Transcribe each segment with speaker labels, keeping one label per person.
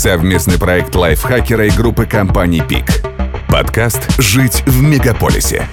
Speaker 1: Совместный проект лайфхакера и группы компаний «Пик». Подкаст «Жить в мегаполисе».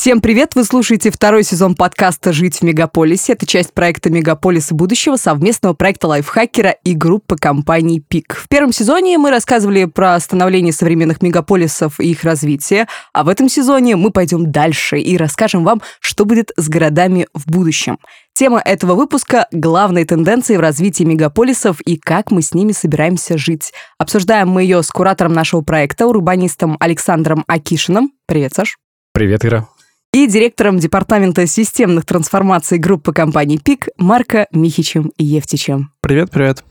Speaker 2: Всем привет! Вы слушаете второй сезон подкаста «Жить в мегаполисе». Это часть проекта «Мегаполис будущего», совместного проекта лайфхакера и группы компаний «Пик». В первом сезоне мы рассказывали про становление современных мегаполисов и их развитие, а в этом сезоне мы пойдем дальше и расскажем вам, что будет с городами в будущем. Тема этого выпуска — главные тенденции в развитии мегаполисов и как мы с ними собираемся жить. Обсуждаем мы ее с куратором нашего проекта, урбанистом Александром Акишиным. Привет, Саш.
Speaker 3: Привет, Ира
Speaker 2: и директором Департамента системных трансформаций группы компаний ПИК Марко Михичем Евтичем.
Speaker 4: Привет, привет.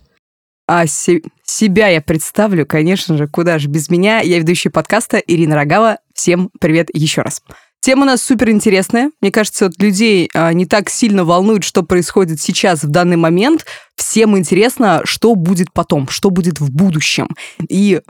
Speaker 2: А се- себя я представлю, конечно же, куда же без меня. Я ведущая подкаста Ирина Рогава. Всем привет еще раз. Тема у нас супер интересная. Мне кажется, вот людей а, не так сильно волнует, что происходит сейчас, в данный момент. Всем интересно, что будет потом, что будет в будущем. И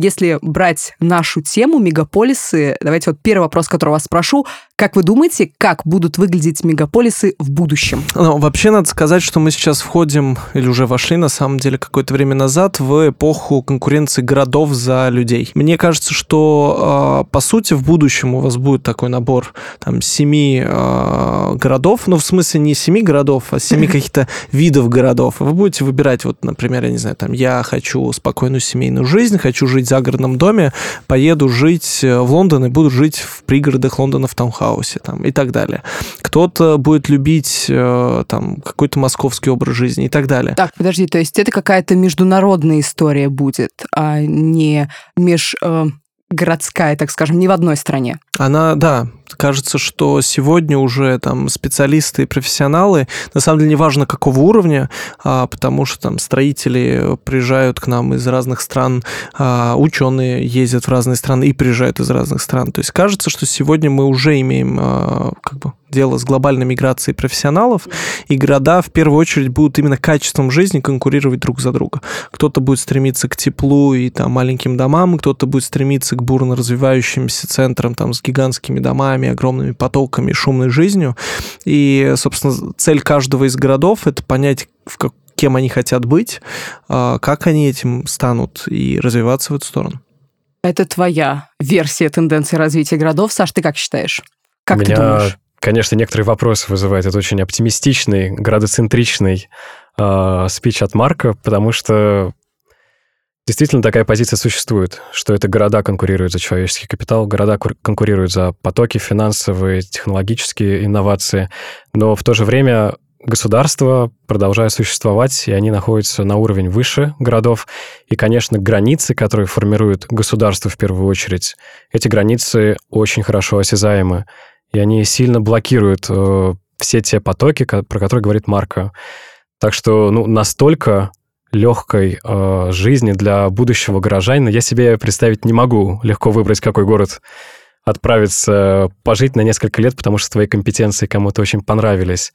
Speaker 2: если брать нашу тему мегаполисы, давайте вот первый вопрос, который вас спрошу. Как вы думаете, как будут выглядеть мегаполисы в будущем?
Speaker 4: Ну, вообще надо сказать, что мы сейчас входим, или уже вошли, на самом деле, какое-то время назад в эпоху конкуренции городов за людей. Мне кажется, что, а, по сути, в будущем у вас будет такой набор там семи а, городов, ну, в смысле не семи городов, а семи каких-то видов городов. Вы будете выбирать, вот, например, я не знаю, там, я хочу спокойную семейную жизнь, хочу жить в загородном доме, поеду жить э, в Лондон и буду жить в пригородах Лондона в таунхаусе там, и так далее. Кто-то будет любить э, там какой-то московский образ жизни и так далее.
Speaker 2: Так, подожди, то есть это какая-то международная история будет, а не меж... Э городская, так скажем, не в одной стране.
Speaker 4: Она, да, кажется, что сегодня уже там специалисты и профессионалы, на самом деле неважно какого уровня, а, потому что там строители приезжают к нам из разных стран, а, ученые ездят в разные страны и приезжают из разных стран. То есть кажется, что сегодня мы уже имеем а, как бы дело с глобальной миграцией профессионалов, и города в первую очередь будут именно качеством жизни конкурировать друг за друга. Кто-то будет стремиться к теплу и там маленьким домам, кто-то будет стремиться к бурно развивающимся центрам там с гигантскими домами, огромными потоками, шумной жизнью. И, собственно, цель каждого из городов — это понять, в как, кем они хотят быть, а, как они этим станут и развиваться в эту сторону.
Speaker 2: Это твоя версия тенденции развития городов. Саш, ты как считаешь? Как
Speaker 3: У
Speaker 2: ты
Speaker 3: меня,
Speaker 2: думаешь?
Speaker 3: конечно, некоторые вопросы вызывает. Это очень оптимистичный, градоцентричный э, спич от Марка, потому что Действительно, такая позиция существует, что это города конкурируют за человеческий капитал, города конкурируют за потоки финансовые, технологические инновации, но в то же время государства продолжают существовать, и они находятся на уровень выше городов. И, конечно, границы, которые формируют государство в первую очередь, эти границы очень хорошо осязаемы, и они сильно блокируют э, все те потоки, про которые говорит Марко. Так что ну, настолько легкой э, жизни для будущего горожанина я себе представить не могу. Легко выбрать, какой город отправиться пожить на несколько лет, потому что твои компетенции кому-то очень понравились.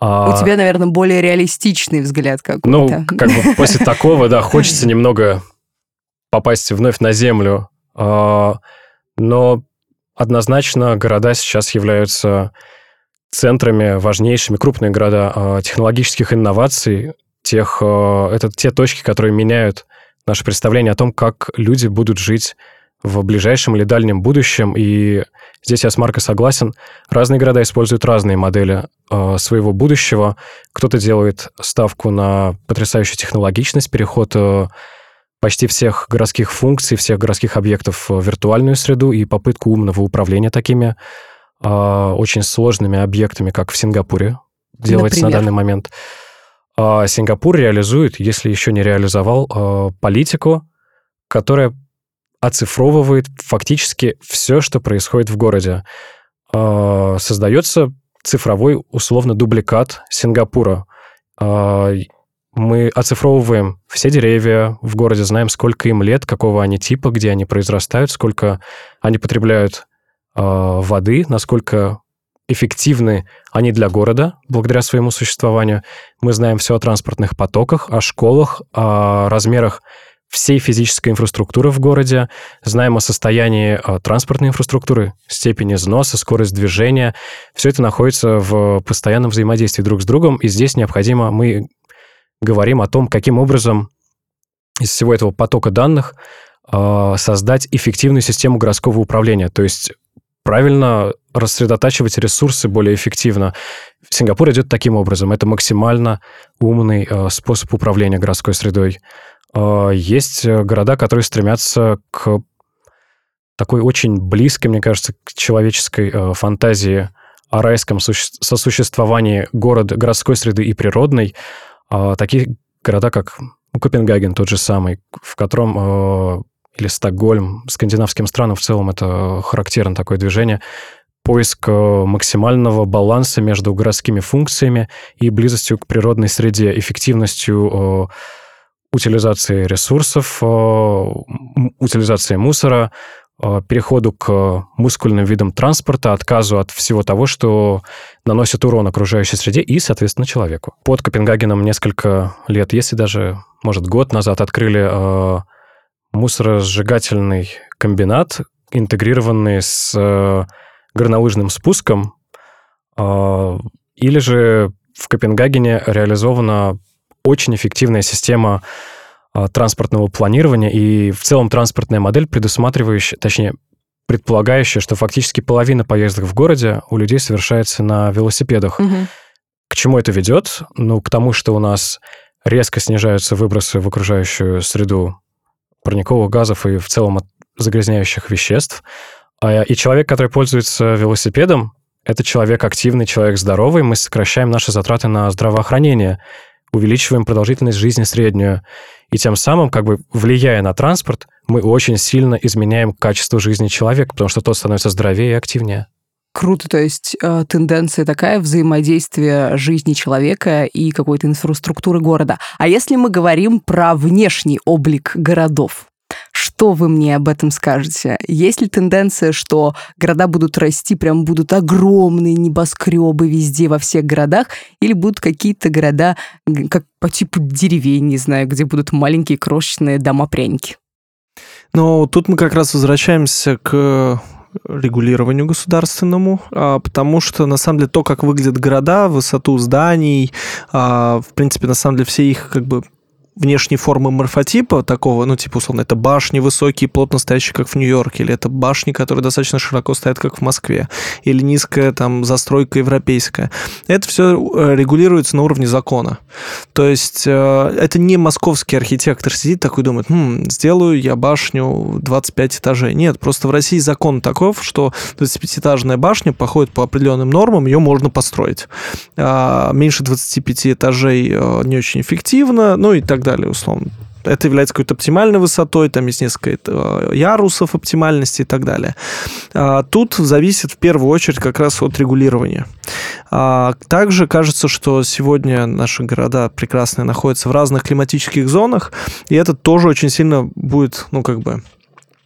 Speaker 2: А... У тебя, наверное, более реалистичный взгляд какой-то.
Speaker 3: Ну, как бы после такого, да, хочется немного попасть вновь на землю. А, но однозначно города сейчас являются центрами важнейшими, крупные города а, технологических инноваций, тех, э, это те точки, которые меняют наше представление о том, как люди будут жить в ближайшем или дальнем будущем. И здесь я с Марко согласен. Разные города используют разные модели э, своего будущего. Кто-то делает ставку на потрясающую технологичность, переход э, почти всех городских функций, всех городских объектов в виртуальную среду и попытку умного управления такими э, очень сложными объектами, как в Сингапуре делается Например? на данный момент. Сингапур реализует, если еще не реализовал, а, политику, которая оцифровывает фактически все, что происходит в городе. А, создается цифровой, условно, дубликат Сингапура. Мы оцифровываем все деревья в городе, знаем, сколько им лет, какого они типа, где они произрастают, сколько они потребляют воды, насколько эффективны они для города благодаря своему существованию. Мы знаем все о транспортных потоках, о школах, о размерах всей физической инфраструктуры в городе, знаем о состоянии э, транспортной инфраструктуры, степени износа, скорость движения. Все это находится в постоянном взаимодействии друг с другом, и здесь необходимо, мы говорим о том, каким образом из всего этого потока данных э, создать эффективную систему городского управления, то есть правильно рассредотачивать ресурсы более эффективно. Сингапур идет таким образом. Это максимально умный э, способ управления городской средой. Э, есть города, которые стремятся к такой очень близкой, мне кажется, к человеческой э, фантазии о райском сосуществовании города, городской среды и природной. Э, такие города, как ну, Копенгаген тот же самый, в котором э, или Стокгольм, скандинавским странам в целом это характерно такое движение, поиск э, максимального баланса между городскими функциями и близостью к природной среде, эффективностью э, утилизации ресурсов, э, утилизации мусора, переходу к мускульным видам транспорта, отказу от всего того, что наносит урон окружающей среде и, соответственно, человеку. Под Копенгагеном несколько лет, если даже, может, год назад открыли мусоросжигательный комбинат, интегрированный с э, горнолыжным спуском, э, или же в Копенгагене реализована очень эффективная система э, транспортного планирования и в целом транспортная модель, предусматривающая, точнее, предполагающая, что фактически половина поездок в городе у людей совершается на велосипедах.
Speaker 2: Угу.
Speaker 3: К чему это ведет? Ну, к тому, что у нас резко снижаются выбросы в окружающую среду парниковых газов и в целом от загрязняющих веществ. А, и человек, который пользуется велосипедом, это человек активный, человек здоровый, мы сокращаем наши затраты на здравоохранение, увеличиваем продолжительность жизни среднюю. И тем самым, как бы влияя на транспорт, мы очень сильно изменяем качество жизни человека, потому что тот становится здоровее и активнее.
Speaker 2: Круто, то есть э, тенденция такая взаимодействия жизни человека и какой-то инфраструктуры города. А если мы говорим про внешний облик городов, что вы мне об этом скажете? Есть ли тенденция, что города будут расти, прям будут огромные небоскребы везде, во всех городах, или будут какие-то города, как по типу деревень, не знаю, где будут маленькие крошечные дома-пряники?
Speaker 4: Но тут мы как раз возвращаемся к регулированию государственному, а, потому что, на самом деле, то, как выглядят города, высоту зданий, а, в принципе, на самом деле, все их как бы внешней формы морфотипа такого, ну, типа, условно, это башни высокие, плотно стоящие, как в Нью-Йорке, или это башни, которые достаточно широко стоят, как в Москве, или низкая там застройка европейская. Это все э, регулируется на уровне закона. То есть э, это не московский архитектор сидит такой думает, хм, сделаю я башню 25 этажей. Нет, просто в России закон таков, что 25-этажная башня походит по определенным нормам, ее можно построить. А меньше 25 этажей э, не очень эффективно, ну и так далее далее, условно. Это является какой-то оптимальной высотой, там есть несколько ярусов оптимальности и так далее. А, тут зависит в первую очередь как раз от регулирования. А, также кажется, что сегодня наши города прекрасные находятся в разных климатических зонах, и это тоже очень сильно будет, ну, как бы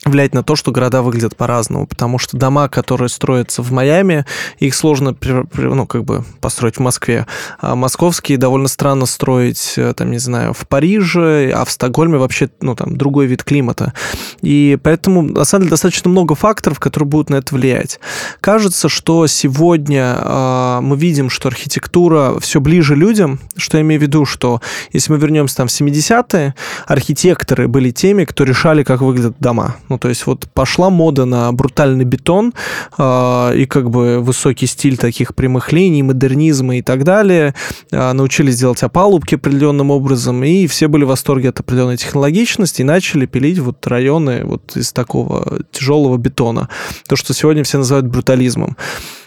Speaker 4: влиять на то, что города выглядят по-разному, потому что дома, которые строятся в Майами, их сложно ну, как бы построить в Москве. А московские довольно странно строить, э, там, не знаю, в Париже, а в Стокгольме вообще, ну, там, другой вид климата. И поэтому, на самом деле, достаточно много факторов, которые будут на это влиять. Кажется, что сегодня э, мы видим, что архитектура все ближе людям, что я имею в виду, что если мы вернемся там в 70-е, архитекторы были теми, кто решали, как выглядят дома ну, то есть вот пошла мода на брутальный бетон э, и как бы высокий стиль таких прямых линий, модернизма и так далее. Э, научились делать опалубки определенным образом, и все были в восторге от определенной технологичности и начали пилить вот районы вот из такого тяжелого бетона. То, что сегодня все называют брутализмом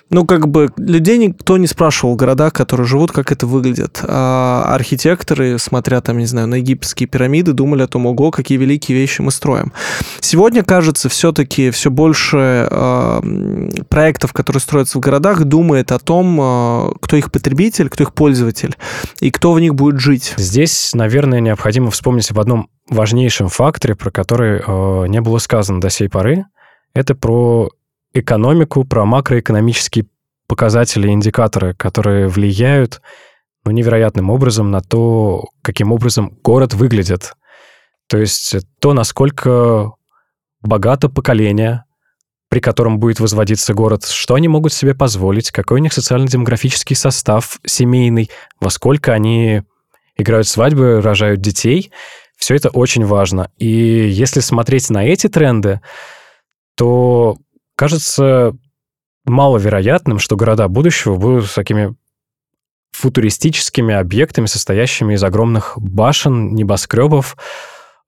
Speaker 4: ну, как бы людей никто не спрашивал в городах, которые живут, как это выглядит. А архитекторы, смотря там, не знаю, на египетские пирамиды, думали о том, ого, какие великие вещи мы строим. Сегодня, кажется, все-таки все больше э, проектов, которые строятся в городах, думает о том, э, кто их потребитель, кто их пользователь и кто в них будет жить.
Speaker 3: Здесь, наверное, необходимо вспомнить об одном важнейшем факторе, про который э, не было сказано до сей поры. Это про экономику, про макроэкономические показатели, индикаторы, которые влияют ну, невероятным образом на то, каким образом город выглядит. То есть то, насколько богато поколение, при котором будет возводиться город, что они могут себе позволить, какой у них социально-демографический состав семейный, во сколько они играют свадьбы, рожают детей. Все это очень важно. И если смотреть на эти тренды, то кажется маловероятным, что города будущего будут такими футуристическими объектами, состоящими из огромных башен, небоскребов.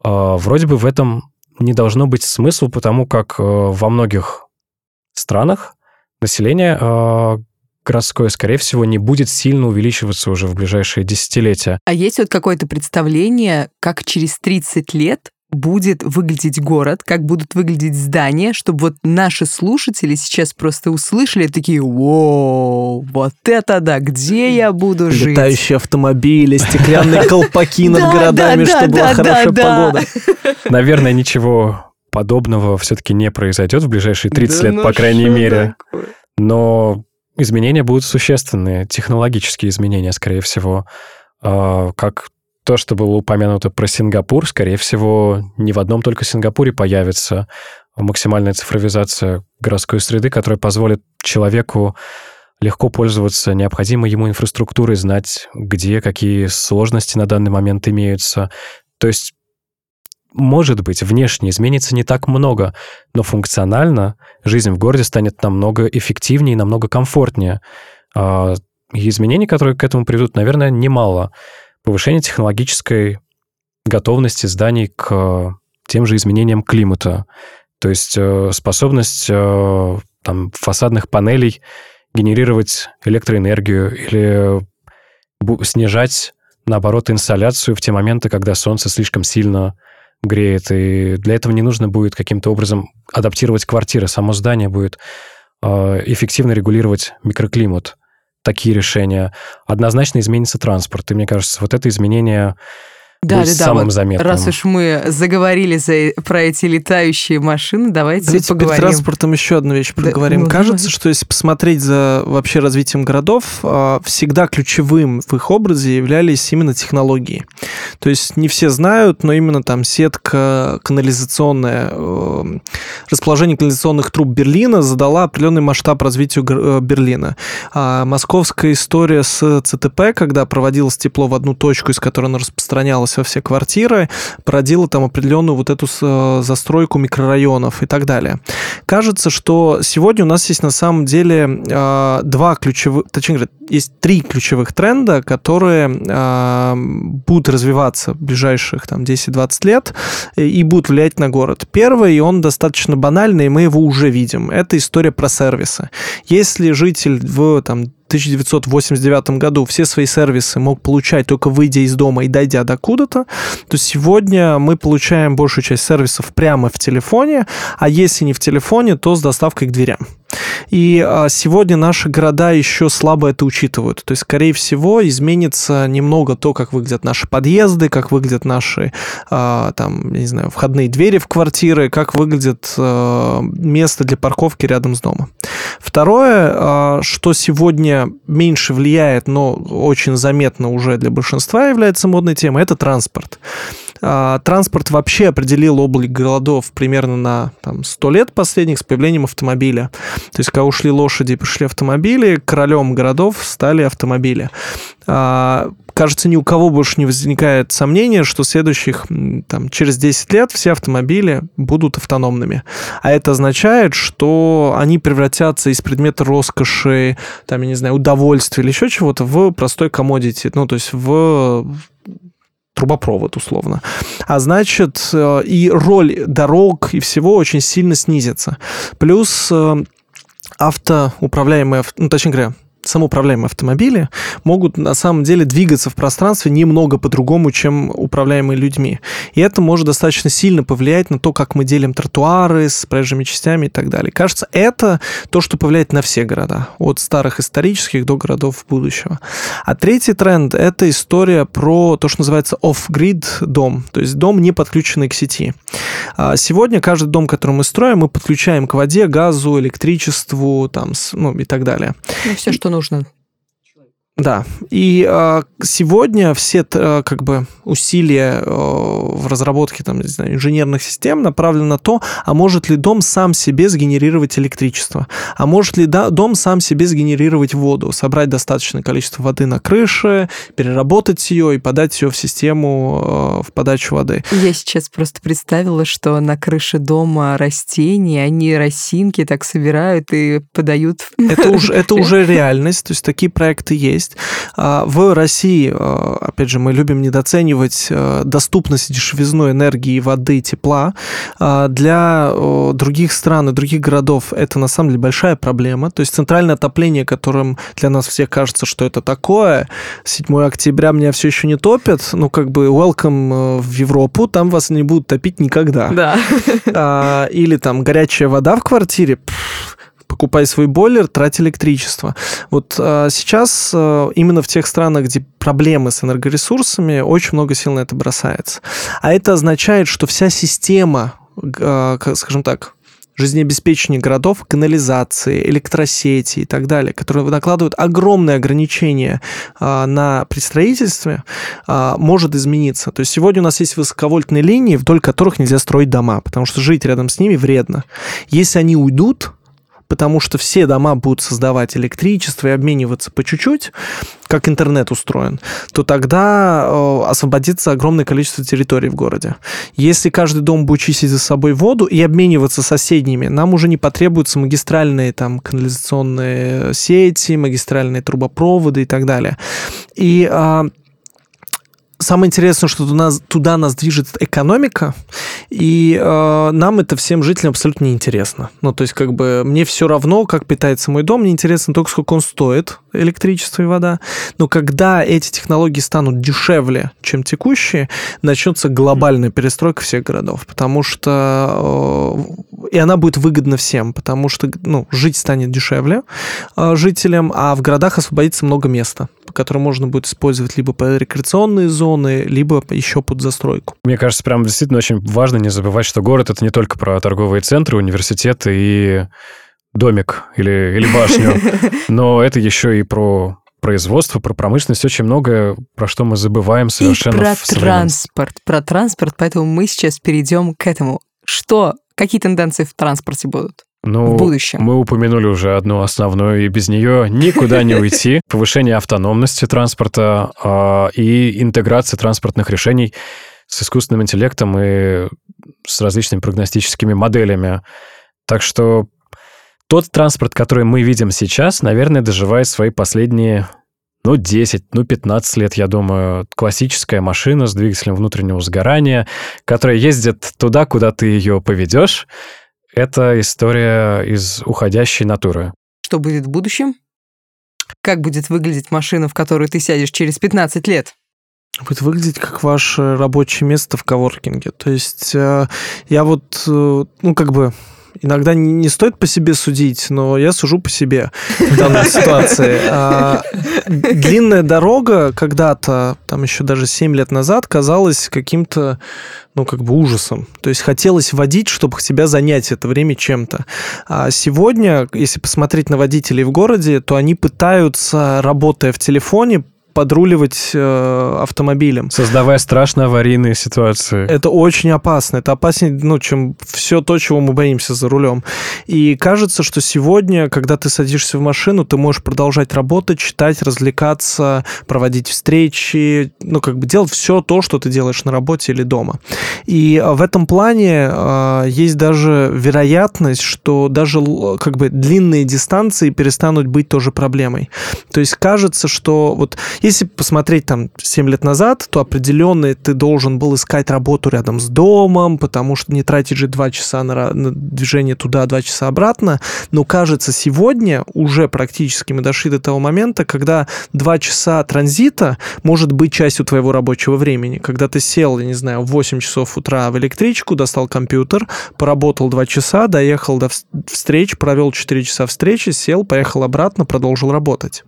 Speaker 3: А, вроде бы в этом не должно быть смысла, потому как э, во многих странах население а, городское, скорее всего, не будет сильно увеличиваться уже в ближайшие десятилетия.
Speaker 2: А есть вот какое-то представление, как через 30 лет будет выглядеть город, как будут выглядеть здания, чтобы вот наши слушатели сейчас просто услышали такие, «Воу, вот это да, где я буду жить?»
Speaker 4: Летающие автомобили, стеклянные колпаки над городами, чтобы была хорошая погода.
Speaker 3: Наверное, ничего подобного все-таки не произойдет в ближайшие 30 лет,
Speaker 2: ну
Speaker 3: по крайней мере. Но изменения будут существенные, технологические изменения, скорее всего. А, как то, что было упомянуто про Сингапур, скорее всего, не в одном только Сингапуре появится максимальная цифровизация городской среды, которая позволит человеку легко пользоваться необходимой ему инфраструктурой, знать, где какие сложности на данный момент имеются. То есть, может быть, внешне изменится не так много, но функционально жизнь в городе станет намного эффективнее и намного комфортнее. А, и изменений, которые к этому придут, наверное, немало повышение технологической готовности зданий к тем же изменениям климата. То есть э, способность э, там, фасадных панелей генерировать электроэнергию или снижать, наоборот, инсоляцию в те моменты, когда солнце слишком сильно греет. И для этого не нужно будет каким-то образом адаптировать квартиры. Само здание будет э, эффективно регулировать микроклимат такие решения. Однозначно изменится транспорт. И мне кажется, вот это изменение
Speaker 2: да, да,
Speaker 3: самым
Speaker 2: вот
Speaker 3: заметным.
Speaker 2: Раз уж мы заговорили за, про эти летающие машины, давайте,
Speaker 4: давайте
Speaker 2: поговорим.
Speaker 4: перед транспортом еще одну вещь проговорим.
Speaker 2: Да,
Speaker 4: Кажется,
Speaker 2: давай.
Speaker 4: что если посмотреть за вообще развитием городов, а, всегда ключевым в их образе являлись именно технологии. То есть не все знают, но именно там сетка канализационная, э, расположение канализационных труб Берлина задала определенный масштаб развитию э, Берлина. А московская история с ЦТП, когда проводилось тепло в одну точку, из которой оно распространялось во все квартиры, породила там определенную вот эту э, застройку микрорайонов и так далее. Кажется, что сегодня у нас есть на самом деле два ключевых, точнее говоря, есть три ключевых тренда, которые будут развиваться в ближайших там 10-20 лет и будут влиять на город. Первый, и он достаточно банальный, и мы его уже видим. Это история про сервисы. Если житель в там, 1989 году все свои сервисы мог получать только выйдя из дома и дойдя до куда-то, то сегодня мы получаем большую часть сервисов прямо в телефоне, а если не в телефоне, то с доставкой к дверям. И а, сегодня наши города еще слабо это учитывают. То есть, скорее всего, изменится немного то, как выглядят наши подъезды, как выглядят наши, а, там, не знаю, входные двери в квартиры, как выглядит а, место для парковки рядом с домом. Второе, что сегодня меньше влияет, но очень заметно уже для большинства является модной темой, это транспорт. А, транспорт вообще определил область голодов примерно на там, 100 лет последних с появлением автомобиля. То есть, когда ушли лошади пришли автомобили, королем городов стали автомобили. А, кажется, ни у кого больше не возникает сомнения, что следующих, там, через 10 лет все автомобили будут автономными. А это означает, что они превратятся из предмета роскоши, там, я не знаю, удовольствия или еще чего-то в простой комодити, ну, то есть в трубопровод условно. А значит, э, и роль дорог и всего очень сильно снизится. Плюс э, автоуправляемые, ну, точнее говоря, самоуправляемые автомобили могут на самом деле двигаться в пространстве немного по-другому, чем управляемые людьми. И это может достаточно сильно повлиять на то, как мы делим тротуары с проезжими частями и так далее. Кажется, это то, что повлияет на все города, от старых исторических до городов будущего. А третий тренд – это история про то, что называется off-grid дом, то есть дом, не подключенный к сети. А сегодня каждый дом, который мы строим, мы подключаем к воде, газу, электричеству там, ну, и так далее.
Speaker 2: Ну, все, что нужно
Speaker 4: Да, и э, сегодня все э, как бы усилия э, в разработке там, не знаю, инженерных систем направлены на то, а может ли дом сам себе сгенерировать электричество, а может ли да, дом сам себе сгенерировать воду, собрать достаточное количество воды на крыше, переработать ее и подать ее в систему э, в подачу воды.
Speaker 2: Я сейчас просто представила, что на крыше дома растения, они росинки так собирают и подают.
Speaker 4: Это уже, это уже реальность, то есть такие проекты есть есть. А, в России, а, опять же, мы любим недооценивать а, доступность дешевизну энергии, воды, тепла. Для других стран и других городов это на самом деле большая проблема. То есть центральное отопление, которым для нас всех кажется, что это такое, 7 октября меня все еще не топят, ну как бы welcome в Европу, там вас не будут топить никогда.
Speaker 2: Да.
Speaker 4: Или там горячая вода в квартире, покупай свой бойлер, трать электричество. Вот а, сейчас а, именно в тех странах, где проблемы с энергоресурсами, очень много сил на это бросается. А это означает, что вся система, а, скажем так, жизнеобеспечения городов, канализации, электросети и так далее, которые накладывают огромные ограничения а, на при строительстве, а, может измениться. То есть сегодня у нас есть высоковольтные линии, вдоль которых нельзя строить дома, потому что жить рядом с ними вредно. Если они уйдут, потому что все дома будут создавать электричество и обмениваться по чуть-чуть, как интернет устроен, то тогда э, освободится огромное количество территорий в городе. Если каждый дом будет чистить за собой воду и обмениваться соседними, нам уже не потребуются магистральные там канализационные сети, магистральные трубопроводы и так далее. И а, Самое интересное, что туда, туда нас движет экономика, и э, нам это всем жителям абсолютно неинтересно. Ну, то есть, как бы, мне все равно, как питается мой дом, мне интересно только, сколько он стоит, электричество и вода. Но когда эти технологии станут дешевле, чем текущие, начнется глобальная перестройка всех городов, потому что... Э, и она будет выгодна всем, потому что, ну, жить станет дешевле э, жителям, а в городах освободится много места который можно будет использовать либо рекреационные зоны, либо еще под застройку.
Speaker 3: Мне кажется, прям действительно очень важно не забывать, что город — это не только про торговые центры, университеты и домик или, или башню, но это еще и про производство, про промышленность, очень много, про что мы забываем совершенно. И
Speaker 2: про транспорт, про транспорт, поэтому мы сейчас перейдем к этому. Что, какие тенденции в транспорте будут?
Speaker 3: Ну,
Speaker 2: в будущем.
Speaker 3: Мы упомянули уже одну основную, и без нее никуда не уйти. Повышение автономности транспорта э, и интеграция транспортных решений с искусственным интеллектом и с различными прогностическими моделями. Так что тот транспорт, который мы видим сейчас, наверное, доживает свои последние ну, 10, ну, 15 лет, я думаю, классическая машина с двигателем внутреннего сгорания, которая ездит туда, куда ты ее поведешь, это история из уходящей натуры.
Speaker 2: Что будет в будущем? Как будет выглядеть машина, в которую ты сядешь через 15 лет?
Speaker 4: будет выглядеть как ваше рабочее место в коворкинге. То есть э, я вот, э, ну, как бы иногда не стоит по себе судить, но я сужу по себе в данной ситуации. А, длинная дорога когда-то, там еще даже 7 лет назад, казалась каким-то, ну, как бы ужасом. То есть хотелось водить, чтобы тебя занять это время чем-то. А сегодня, если посмотреть на водителей в городе, то они пытаются, работая в телефоне, подруливать э, автомобилем.
Speaker 3: Создавая страшно аварийные ситуации.
Speaker 4: Это очень опасно. Это опаснее, ну, чем все то, чего мы боимся за рулем. И кажется, что сегодня, когда ты садишься в машину, ты можешь продолжать работать, читать, развлекаться, проводить встречи, ну, как бы делать все то, что ты делаешь на работе или дома. И в этом плане э, есть даже вероятность, что даже как бы длинные дистанции перестанут быть тоже проблемой. То есть кажется, что вот если посмотреть там 7 лет назад, то определенно ты должен был искать работу рядом с домом, потому что не тратить же 2 часа на, на движение туда, 2 часа обратно. Но кажется, сегодня уже практически мы дошли до того момента, когда 2 часа транзита может быть частью твоего рабочего времени. Когда ты сел, я не знаю, в 8 часов утра в электричку, достал компьютер, поработал 2 часа, доехал до встреч, провел 4 часа встречи, сел, поехал обратно, продолжил работать.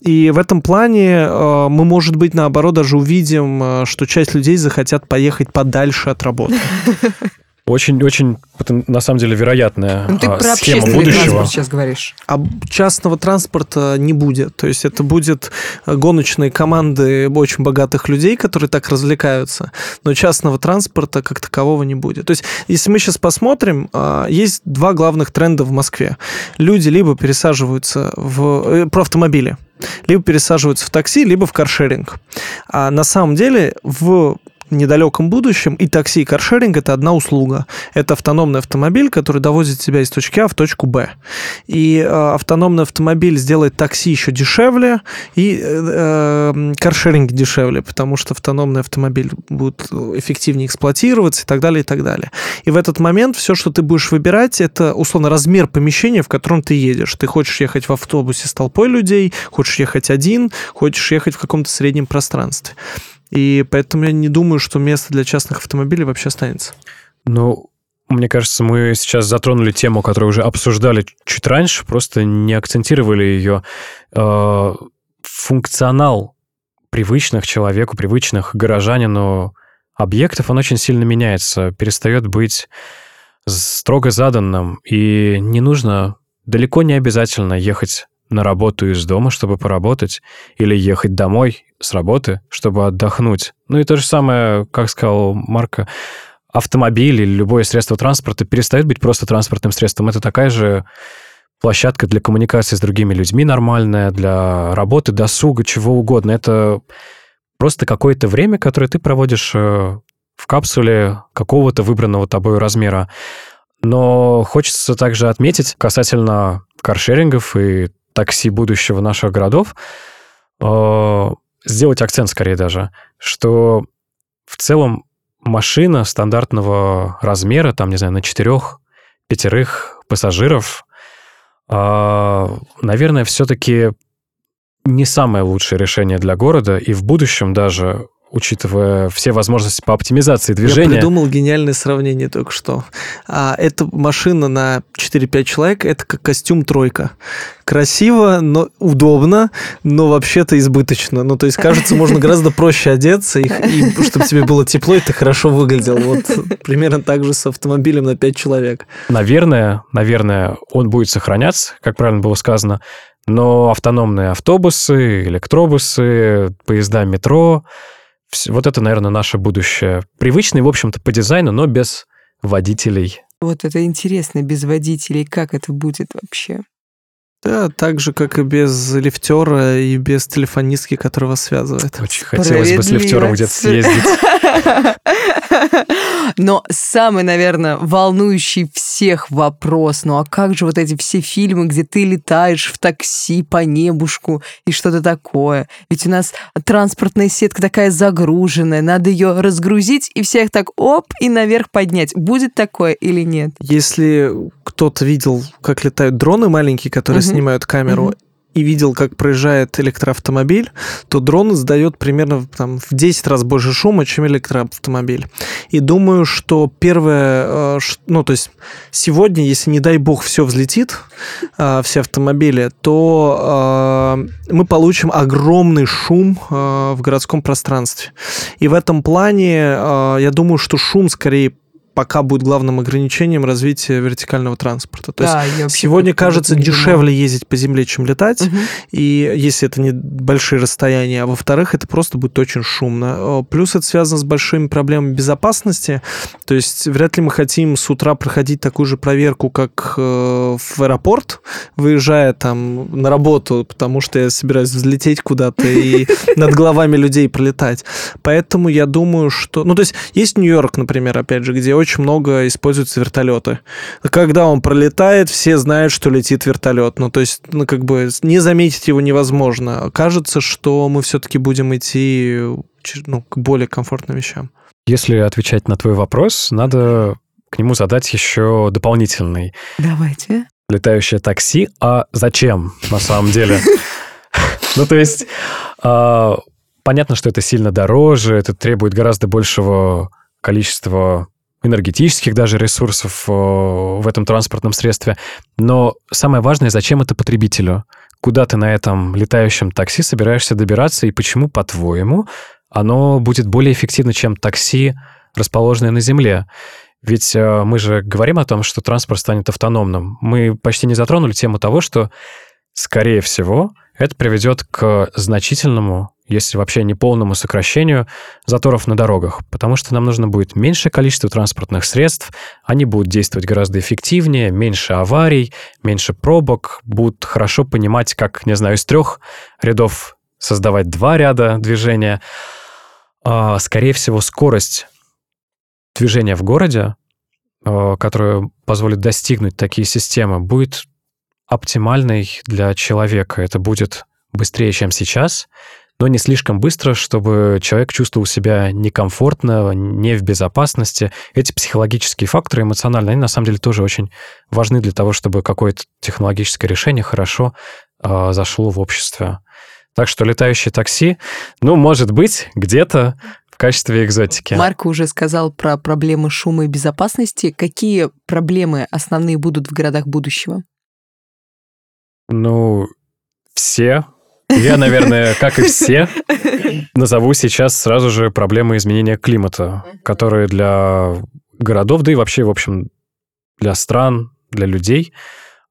Speaker 4: И в этом плане Э, мы, может быть, наоборот, даже увидим, э, что часть людей захотят поехать подальше от работы.
Speaker 3: Очень-очень, на самом деле, вероятная
Speaker 2: ну, ты
Speaker 3: а,
Speaker 2: про
Speaker 3: схема
Speaker 2: общественный
Speaker 3: будущего.
Speaker 2: транспорт сейчас говоришь.
Speaker 4: А частного транспорта не будет. То есть это будет гоночные команды очень богатых людей, которые так развлекаются, но частного транспорта как такового не будет. То есть если мы сейчас посмотрим, а, есть два главных тренда в Москве. Люди либо пересаживаются в... э, про автомобили либо пересаживаются в такси, либо в каршеринг. А на самом деле в недалеком будущем и такси, и каршеринг – это одна услуга. Это автономный автомобиль, который довозит тебя из точки А в точку Б. И э, автономный автомобиль сделает такси еще дешевле, и э, э, каршеринг дешевле, потому что автономный автомобиль будет эффективнее эксплуатироваться и так далее, и так далее. И в этот момент все, что ты будешь выбирать, это, условно, размер помещения, в котором ты едешь. Ты хочешь ехать в автобусе с толпой людей, хочешь ехать один, хочешь ехать в каком-то среднем пространстве. И поэтому я не думаю, что место для частных автомобилей вообще останется.
Speaker 3: Ну, мне кажется, мы сейчас затронули тему, которую уже обсуждали чуть раньше, просто не акцентировали ее. Э, функционал привычных человеку, привычных горожанину объектов, он очень сильно меняется, перестает быть строго заданным, и не нужно, далеко не обязательно ехать на работу из дома, чтобы поработать, или ехать домой с работы, чтобы отдохнуть. Ну и то же самое, как сказал Марко, автомобиль или любое средство транспорта перестает быть просто транспортным средством. Это такая же площадка для коммуникации с другими людьми нормальная, для работы, досуга, чего угодно. Это просто какое-то время, которое ты проводишь э, в капсуле какого-то выбранного тобой размера. Но хочется также отметить касательно каршерингов и такси будущего наших городов, э, сделать акцент скорее даже, что в целом машина стандартного размера, там, не знаю, на четырех, пятерых пассажиров, э, наверное, все-таки не самое лучшее решение для города, и в будущем даже учитывая все возможности по оптимизации движения.
Speaker 4: Я придумал гениальное сравнение только что. А, эта машина на 4-5 человек, это как костюм тройка. Красиво, но удобно, но вообще-то избыточно. Ну, то есть, кажется, можно гораздо проще одеться, и, и чтобы тебе было тепло, и ты хорошо выглядел. Вот примерно так же с автомобилем на 5 человек.
Speaker 3: Наверное, наверное, он будет сохраняться, как правильно было сказано, но автономные автобусы, электробусы, поезда метро, вот это, наверное, наше будущее. Привычный, в общем-то, по дизайну, но без водителей.
Speaker 2: Вот это интересно, без водителей, как это будет вообще?
Speaker 4: Да, так же, как и без лифтера и без телефонистки, которая вас связывает.
Speaker 3: Очень хотелось бы с лифтером где-то съездить.
Speaker 2: Но самый, наверное, волнующий всех вопрос, ну а как же вот эти все фильмы, где ты летаешь в такси по небушку и что-то такое? Ведь у нас транспортная сетка такая загруженная, надо ее разгрузить и всех так оп и наверх поднять. Будет такое или нет?
Speaker 4: Если кто-то видел, как летают дроны маленькие, которые угу. снимают камеру, угу и видел, как проезжает электроавтомобиль, то дрон издает примерно там, в 10 раз больше шума, чем электроавтомобиль. И думаю, что первое, э, ну, то есть сегодня, если, не дай бог, все взлетит, э, все автомобили, то э, мы получим огромный шум в городском пространстве. И в этом плане я думаю, что шум скорее пока будет главным ограничением развития вертикального транспорта. То да, есть сегодня кажется дешевле ездить по земле, чем летать, угу. и если это не большие расстояния, а во-вторых, это просто будет очень шумно. Плюс это связано с большими проблемами безопасности, то есть вряд ли мы хотим с утра проходить такую же проверку, как э, в аэропорт, выезжая там на работу, потому что я собираюсь взлететь куда-то и над головами людей пролетать. Поэтому я думаю, что... Ну, то есть есть Нью-Йорк, например, опять же, где очень много используются вертолеты. Когда он пролетает, все знают, что летит вертолет. Ну, то есть, ну, как бы не заметить его невозможно. Кажется, что мы все-таки будем идти ну, к более комфортным вещам.
Speaker 3: Если отвечать на твой вопрос, надо к нему задать еще дополнительный.
Speaker 2: Давайте.
Speaker 3: Летающее такси. А зачем на самом деле? Ну, то есть, а, понятно, что это сильно дороже, это требует гораздо большего количества энергетических даже ресурсов э, в этом транспортном средстве. Но самое важное, зачем это потребителю? Куда ты на этом летающем такси собираешься добираться и почему, по-твоему, оно будет более эффективно, чем такси, расположенное на Земле? Ведь э, мы же говорим о том, что транспорт станет автономным. Мы почти не затронули тему того, что, скорее всего, это приведет к значительному, если вообще не полному сокращению заторов на дорогах, потому что нам нужно будет меньшее количество транспортных средств, они будут действовать гораздо эффективнее, меньше аварий, меньше пробок, будут хорошо понимать, как, не знаю, из трех рядов создавать два ряда движения. А, скорее всего, скорость движения в городе, а, которая позволит достигнуть такие системы, будет оптимальной для человека. Это будет быстрее, чем сейчас, но не слишком быстро, чтобы человек чувствовал себя некомфортно, не в безопасности. Эти психологические факторы эмоциональные, они на самом деле тоже очень важны для того, чтобы какое-то технологическое решение хорошо э, зашло в обществе. Так что летающие такси, ну, может быть, где-то в качестве экзотики.
Speaker 2: Марк уже сказал про проблемы шума и безопасности. Какие проблемы основные будут в городах будущего?
Speaker 3: Ну, все. Я, наверное, как и все, назову сейчас сразу же проблемы изменения климата, которые для городов, да и вообще, в общем, для стран, для людей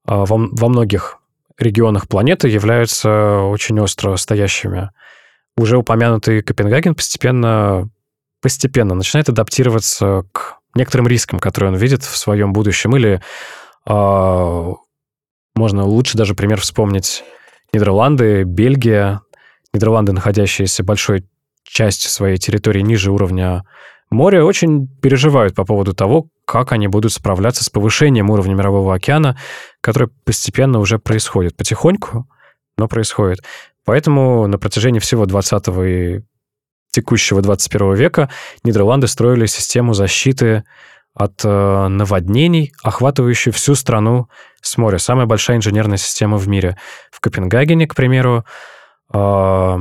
Speaker 3: а, во, во многих регионах планеты являются очень остро стоящими. Уже упомянутый Копенгаген постепенно, постепенно начинает адаптироваться к некоторым рискам, которые он видит в своем будущем, или э, можно лучше даже пример вспомнить Нидерланды, Бельгия. Нидерланды, находящиеся большой частью своей территории ниже уровня моря, очень переживают по поводу того, как они будут справляться с повышением уровня Мирового океана, которое постепенно уже происходит. Потихоньку, но происходит. Поэтому на протяжении всего 20 и текущего 21 века Нидерланды строили систему защиты от э, наводнений, охватывающую всю страну с моря. Самая большая инженерная система в мире. В Копенгагене, к примеру, э,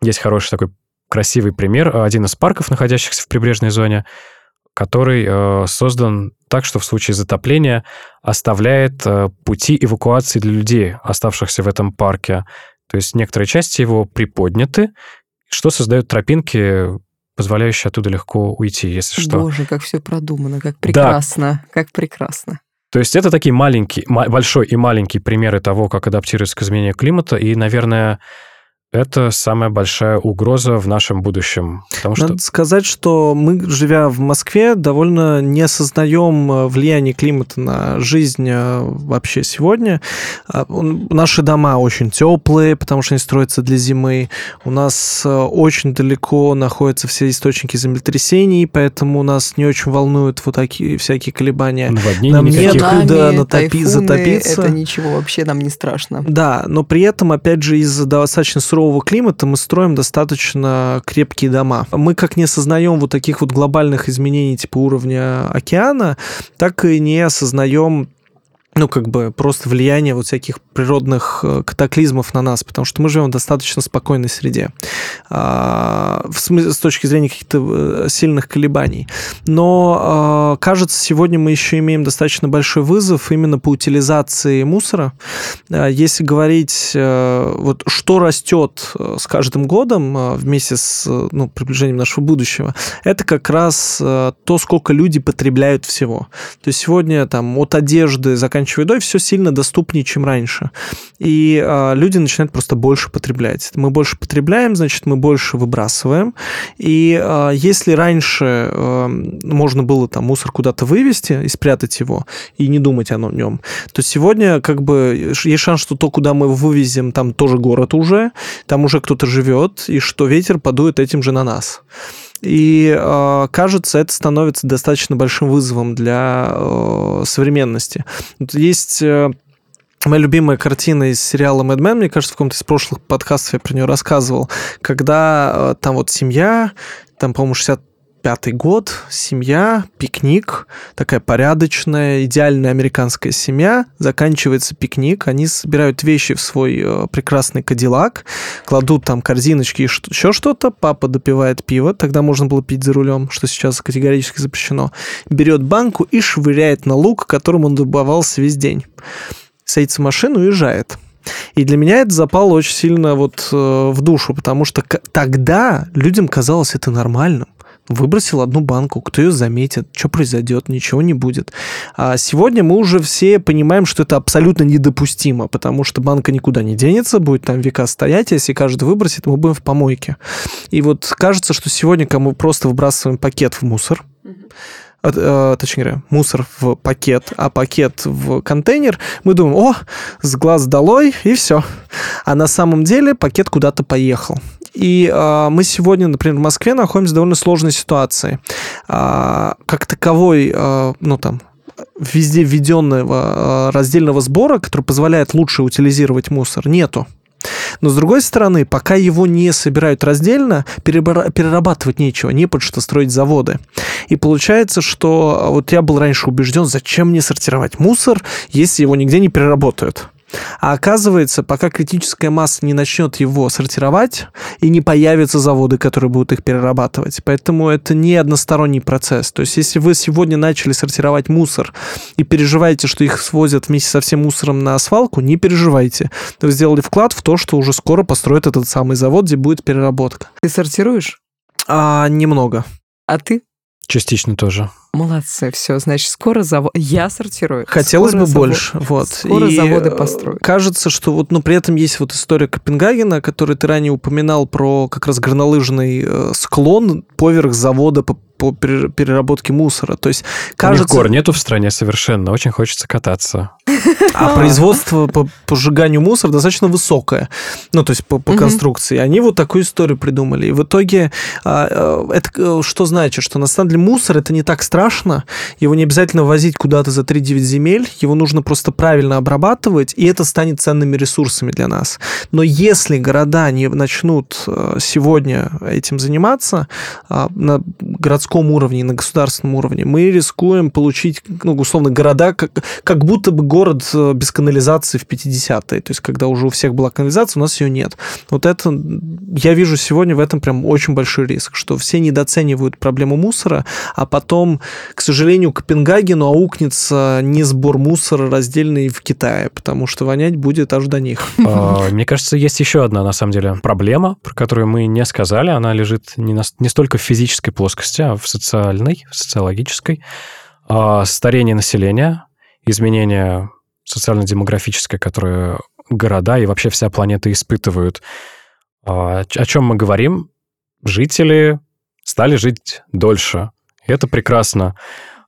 Speaker 3: есть хороший такой красивый пример. Один из парков, находящихся в прибрежной зоне, который э, создан так, что в случае затопления оставляет э, пути эвакуации для людей, оставшихся в этом парке. То есть некоторые части его приподняты, что создает тропинки позволяющий оттуда легко уйти, если что.
Speaker 2: Боже, как все продумано, как прекрасно, да. как прекрасно.
Speaker 3: То есть это такие маленькие, большой и маленький примеры того, как адаптироваться к изменению климата, и, наверное, это самая большая угроза в нашем будущем.
Speaker 4: Потому Надо что... сказать, что мы, живя в Москве, довольно не осознаем э, влияние климата на жизнь э, вообще сегодня. А, наши дома очень теплые, потому что они строятся для зимы. У нас э, очень далеко находятся все источники землетрясений, поэтому нас не очень волнуют вот такие всякие колебания.
Speaker 3: Наводнения
Speaker 4: нам некуда натопи, затопиться.
Speaker 2: Это ничего вообще нам не страшно.
Speaker 4: Да, но при этом, опять же, из-за достаточно сурового сурового климата мы строим достаточно крепкие дома. Мы как не осознаем вот таких вот глобальных изменений типа уровня океана, так и не осознаем ну, как бы просто влияние вот всяких природных э, катаклизмов на нас, потому что мы живем в достаточно спокойной среде а, в смысле, с точки зрения каких-то э, сильных колебаний. Но а, кажется, сегодня мы еще имеем достаточно большой вызов именно по утилизации мусора. А, если говорить, э, вот что растет с каждым годом вместе с ну, приближением нашего будущего, это как раз то, сколько люди потребляют всего. То есть сегодня там от одежды заканчивая заканчивая едой, все сильно доступнее, чем раньше. И э, люди начинают просто больше потреблять. Мы больше потребляем, значит, мы больше выбрасываем. И э, если раньше э, можно было там мусор куда-то вывести и спрятать его, и не думать о нем, то сегодня как бы есть шанс, что то, куда мы его вывезем, там тоже город уже, там уже кто-то живет, и что ветер подует этим же на нас. И э, кажется, это становится достаточно большим вызовом для э, современности. Есть э, Моя любимая картина из сериала Mad Men, мне кажется, в каком-то из прошлых подкастов я про нее рассказывал, когда э, там вот семья, там, по-моему, 60 пятый год, семья, пикник, такая порядочная, идеальная американская семья, заканчивается пикник, они собирают вещи в свой э, прекрасный кадиллак, кладут там корзиночки и еще что-то, папа допивает пиво, тогда можно было пить за рулем, что сейчас категорически запрещено, берет банку и швыряет на лук, которым он добывался весь день. Садится в машину уезжает. И для меня это запало очень сильно вот э, в душу, потому что тогда людям казалось это нормальным. Выбросил одну банку, кто ее заметит, что произойдет, ничего не будет. А сегодня мы уже все понимаем, что это абсолютно недопустимо, потому что банка никуда не денется, будет там века стоять, а если каждый выбросит, мы будем в помойке. И вот кажется, что сегодня, кому просто выбрасываем пакет в мусор, э, точнее говоря, мусор в пакет, а пакет в контейнер, мы думаем, о, с глаз долой, и все. А на самом деле пакет куда-то поехал. И э, мы сегодня, например, в Москве находимся в довольно сложной ситуации. Э, как таковой, э, ну там, везде введенного раздельного сбора, который позволяет лучше утилизировать мусор, нету. Но с другой стороны, пока его не собирают раздельно, перерабатывать нечего, не под что строить заводы. И получается, что вот я был раньше убежден, зачем мне сортировать мусор, если его нигде не переработают. А оказывается, пока критическая масса не начнет его сортировать, и не появятся заводы, которые будут их перерабатывать. Поэтому это не односторонний процесс. То есть, если вы сегодня начали сортировать мусор и переживаете, что их свозят вместе со всем мусором на свалку, не переживайте. Вы сделали вклад в то, что уже скоро построят этот самый завод, где будет переработка.
Speaker 2: Ты сортируешь?
Speaker 4: А, немного.
Speaker 2: А ты?
Speaker 3: Частично тоже.
Speaker 2: Молодцы, все, значит, скоро завод... Я сортирую.
Speaker 4: Хотелось
Speaker 2: скоро
Speaker 4: бы завод... больше, вот.
Speaker 2: Скоро
Speaker 4: и
Speaker 2: заводы построю.
Speaker 4: Кажется, что вот, ну, при этом есть вот история Копенгагена, который ты ранее упоминал про как раз горнолыжный э, склон поверх завода по по переработке мусора. То есть, кажется...
Speaker 3: У них гор нету в стране совершенно, очень хочется кататься.
Speaker 4: А производство по, по сжиганию мусора достаточно высокое, ну, то есть по, по конструкции. Они вот такую историю придумали. И в итоге а, а, это э, что значит? Что на самом деле мусор это не так страшно, его не обязательно возить куда-то за 3-9 земель, его нужно просто правильно обрабатывать, и это станет ценными ресурсами для нас. Но если города не начнут э, сегодня этим заниматься а, на городском городском уровне, на государственном уровне, мы рискуем получить, ну, условно, города, как, как будто бы город э, без канализации в 50-е. То есть, когда уже у всех была канализация, у нас ее нет. Вот это, я вижу сегодня в этом прям очень большой риск, что все недооценивают проблему мусора, а потом, к сожалению, Копенгагену аукнется не сбор мусора раздельный в Китае, потому что вонять будет аж до них.
Speaker 3: А, мне кажется, есть еще одна, на самом деле, проблема, про которую мы не сказали. Она лежит не, на, не столько в физической плоскости, а в социальной, в социологической, а старение населения, изменение социально-демографическое, которое города и вообще вся планета испытывают. А, о чем мы говорим? Жители стали жить дольше. И это прекрасно.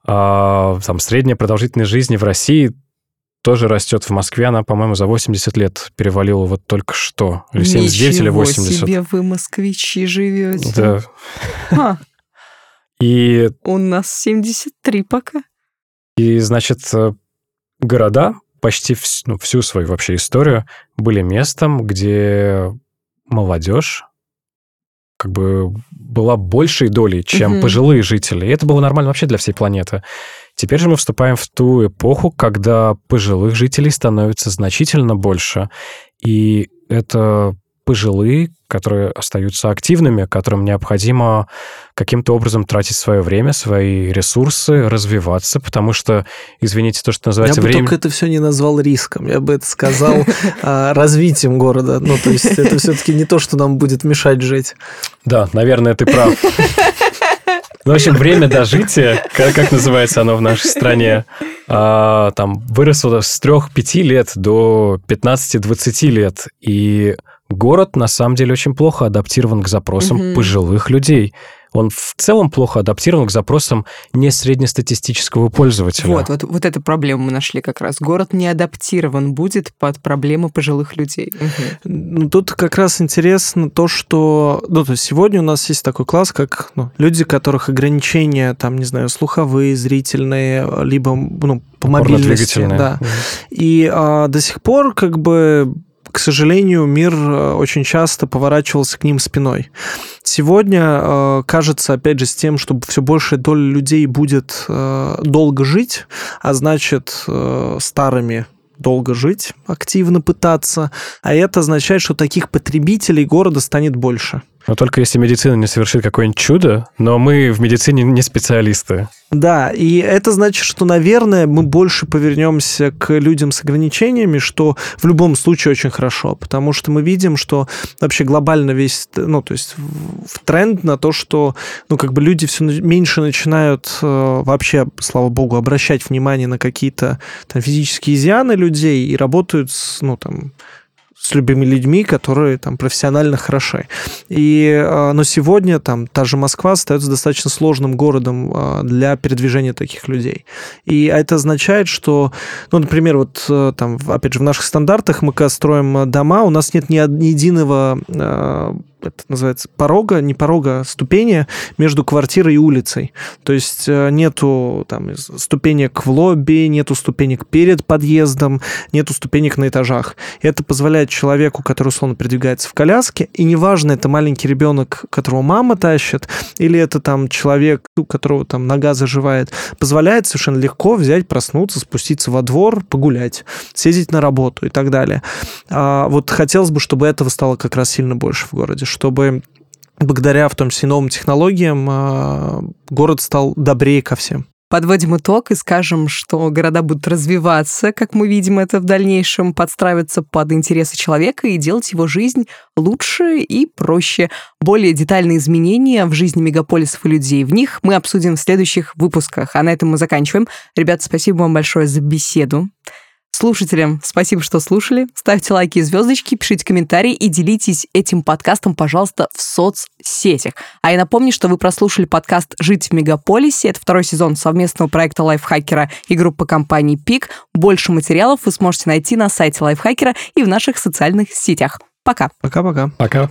Speaker 3: А, там средняя продолжительность жизни в России тоже растет в Москве. Она, по-моему, за 80 лет перевалила вот только что. Или 79,
Speaker 2: Ничего
Speaker 3: или 80.
Speaker 2: себе вы, москвичи, живете.
Speaker 3: Да.
Speaker 2: А,
Speaker 3: И,
Speaker 2: у нас 73 пока.
Speaker 3: и значит, э, города почти вс- ну, всю свою вообще историю были местом, где молодежь как бы была большей долей, чем
Speaker 2: Мгм.
Speaker 3: пожилые жители. И это было нормально вообще для всей планеты. Теперь же мы вступаем в ту эпоху, когда пожилых жителей становится значительно больше. И это пожилые, которые остаются активными, которым необходимо каким-то образом тратить свое время, свои ресурсы, развиваться, потому что, извините, то, что
Speaker 4: Я
Speaker 3: называется
Speaker 4: бы
Speaker 3: время...
Speaker 4: только это все не назвал риском, я бы это сказал а, развитием города. Ну, то есть это все-таки не то, что нам будет мешать жить.
Speaker 3: Да, наверное, ты прав. Ну, в общем, время дожития, как, как называется оно в нашей стране, а, там выросло с 3-5 лет до 15-20 лет. И город, на самом деле, очень плохо адаптирован к запросам
Speaker 2: Мгм.
Speaker 3: пожилых людей. Он в целом плохо адаптирован к запросам не среднестатистического пользователя.
Speaker 2: Вот, вот, вот эту проблему мы нашли как раз. Город не адаптирован будет под проблемы пожилых людей.
Speaker 4: Ну, тут как раз интересно то, что... Ну, то есть сегодня у нас есть такой класс, как ну, люди, у которых ограничения, там, не знаю, слуховые, зрительные, либо, ну, по мобильности. Да.
Speaker 3: Мгм.
Speaker 4: И а, до сих пор, как бы, к сожалению, мир а, очень часто поворачивался к ним спиной. Сегодня а, кажется, опять же, с тем, что все большая доля людей будет а, долго жить, а значит, старыми долго жить, активно пытаться, а это означает, что таких потребителей города станет больше.
Speaker 3: Но только если медицина не совершит какое-нибудь чудо, но мы в медицине не специалисты.
Speaker 4: Да, и это значит, что, наверное, мы больше повернемся к людям с ограничениями, что в любом случае очень хорошо, потому что мы видим, что вообще глобально весь, ну, то есть в тренд на то, что, ну, как бы люди все меньше начинают э, вообще, слава богу, обращать внимание на какие-то там физические изъяны людей и работают с, ну, там, с любыми людьми, которые там профессионально хороши. И, э, но сегодня там та же Москва остается достаточно сложным городом э, для передвижения таких людей. И это означает, что, ну, например, вот э, там, опять же, в наших стандартах мы когда строим дома, у нас нет ни, ни единого это называется порога, не порога, а ступени между квартирой и улицей. То есть э, нету там ступенек в лобби, нету ступенек перед подъездом, нету ступенек на этажах. Это позволяет человеку, который условно передвигается в коляске, и неважно, это маленький ребенок, которого мама тащит, или это там человек, у которого там нога заживает, позволяет совершенно легко взять, проснуться, спуститься во двор, погулять, съездить на работу и так далее. А вот хотелось бы, чтобы этого стало как раз сильно больше в городе, чтобы благодаря в том числе новым технологиям а, город стал добрее ко всем.
Speaker 2: Подводим итог и скажем, что города будут развиваться, как мы видим это в дальнейшем, подстраиваться под интересы человека и делать его жизнь лучше и проще. Более детальные изменения в жизни мегаполисов и людей в них мы обсудим в следующих выпусках. А на этом мы заканчиваем. Ребята, спасибо вам большое за беседу. Слушателям спасибо, что слушали. Ставьте лайки и звездочки, пишите комментарии и делитесь этим подкастом, пожалуйста, в соцсетях. А я напомню, что вы прослушали подкаст «Жить в мегаполисе». Это второй сезон совместного проекта лайфхакера и группы компаний «Пик». Больше материалов вы сможете найти на сайте лайфхакера и в наших социальных сетях. Пока.
Speaker 4: Пока-пока.
Speaker 3: Пока.